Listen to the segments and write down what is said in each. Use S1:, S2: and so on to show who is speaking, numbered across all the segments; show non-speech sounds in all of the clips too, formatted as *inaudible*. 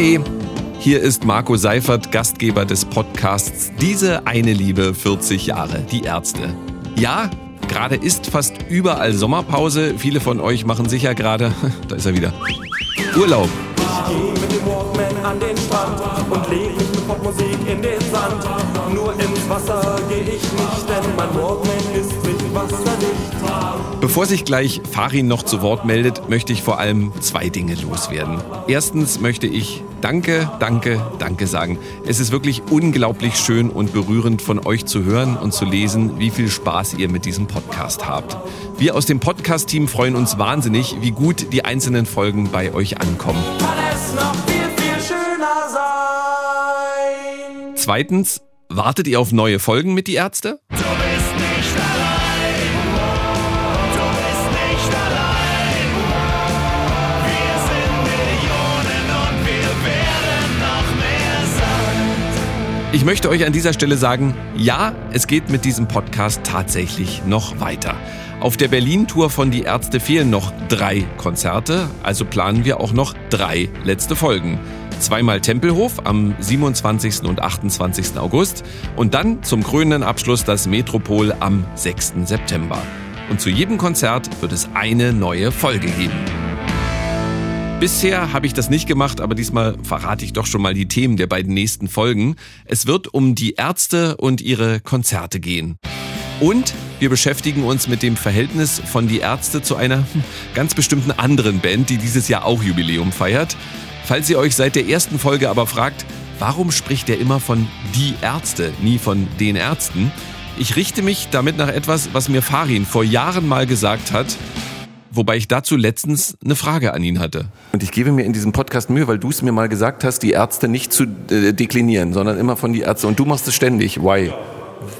S1: Hi, hier ist Marco Seifert, Gastgeber des Podcasts Diese eine Liebe 40 Jahre, die Ärzte. Ja, gerade ist fast überall Sommerpause. Viele von euch machen sicher gerade, *laughs* da ist er wieder, Urlaub.
S2: Ich geh mit dem Walkman an den Strand und leg mich mit Popmusik in den Sand. Nur ins Wasser geh ich nicht, denn mein Walkman ist mit Wasser nicht.
S1: Bevor sich gleich Farin noch zu Wort meldet, möchte ich vor allem zwei Dinge loswerden. Erstens möchte ich Danke, danke, danke sagen. Es ist wirklich unglaublich schön und berührend von euch zu hören und zu lesen, wie viel Spaß ihr mit diesem Podcast habt. Wir aus dem Podcast-Team freuen uns wahnsinnig, wie gut die einzelnen Folgen bei euch ankommen. Zweitens, wartet ihr auf neue Folgen mit die Ärzte? Ich möchte euch an dieser Stelle sagen, ja, es geht mit diesem Podcast tatsächlich noch weiter. Auf der Berlin-Tour von Die Ärzte fehlen noch drei Konzerte, also planen wir auch noch drei letzte Folgen. Zweimal Tempelhof am 27. und 28. August und dann zum krönenden Abschluss das Metropol am 6. September. Und zu jedem Konzert wird es eine neue Folge geben. Bisher habe ich das nicht gemacht, aber diesmal verrate ich doch schon mal die Themen der beiden nächsten Folgen. Es wird um die Ärzte und ihre Konzerte gehen. Und wir beschäftigen uns mit dem Verhältnis von die Ärzte zu einer *laughs* ganz bestimmten anderen Band, die dieses Jahr auch Jubiläum feiert. Falls ihr euch seit der ersten Folge aber fragt, warum spricht er immer von die Ärzte, nie von den Ärzten? Ich richte mich damit nach etwas, was mir Farin vor Jahren mal gesagt hat, wobei ich dazu letztens eine Frage an ihn hatte.
S3: Und ich gebe mir in diesem Podcast Mühe, weil du es mir mal gesagt hast, die Ärzte nicht zu äh, deklinieren, sondern immer von die Ärzte. Und du machst es ständig. Why?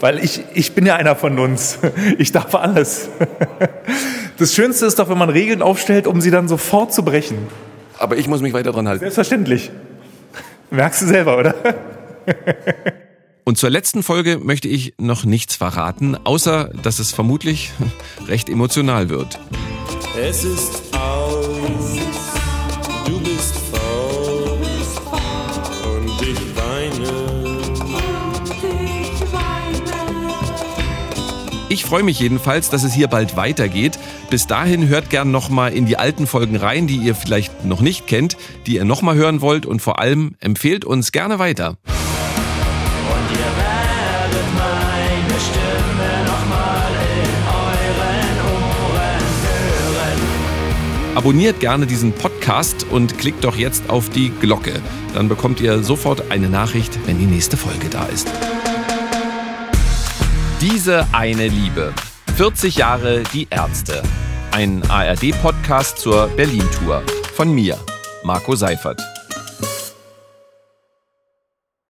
S4: Weil ich, ich bin ja einer von uns. *laughs* Ich darf alles. *laughs* Das Schönste ist doch, wenn man Regeln aufstellt, um sie dann sofort zu brechen.
S3: Aber ich muss mich weiter dran halten.
S4: Selbstverständlich. Merkst du selber, oder? *laughs*
S1: Und zur letzten Folge möchte ich noch nichts verraten, außer dass es vermutlich recht emotional wird.
S2: Es ist aus, du bist faul und ich weine.
S1: Ich freue mich jedenfalls, dass es hier bald weitergeht. Bis dahin hört gern nochmal in die alten Folgen rein, die ihr vielleicht noch nicht kennt, die ihr nochmal hören wollt und vor allem empfehlt uns gerne weiter.
S5: Und ihr werdet meine Stimme
S1: Abonniert gerne diesen Podcast und klickt doch jetzt auf die Glocke. Dann bekommt ihr sofort eine Nachricht, wenn die nächste Folge da ist. Diese eine Liebe. 40 Jahre die Ärzte. Ein ARD-Podcast zur Berlin-Tour. Von mir, Marco Seifert.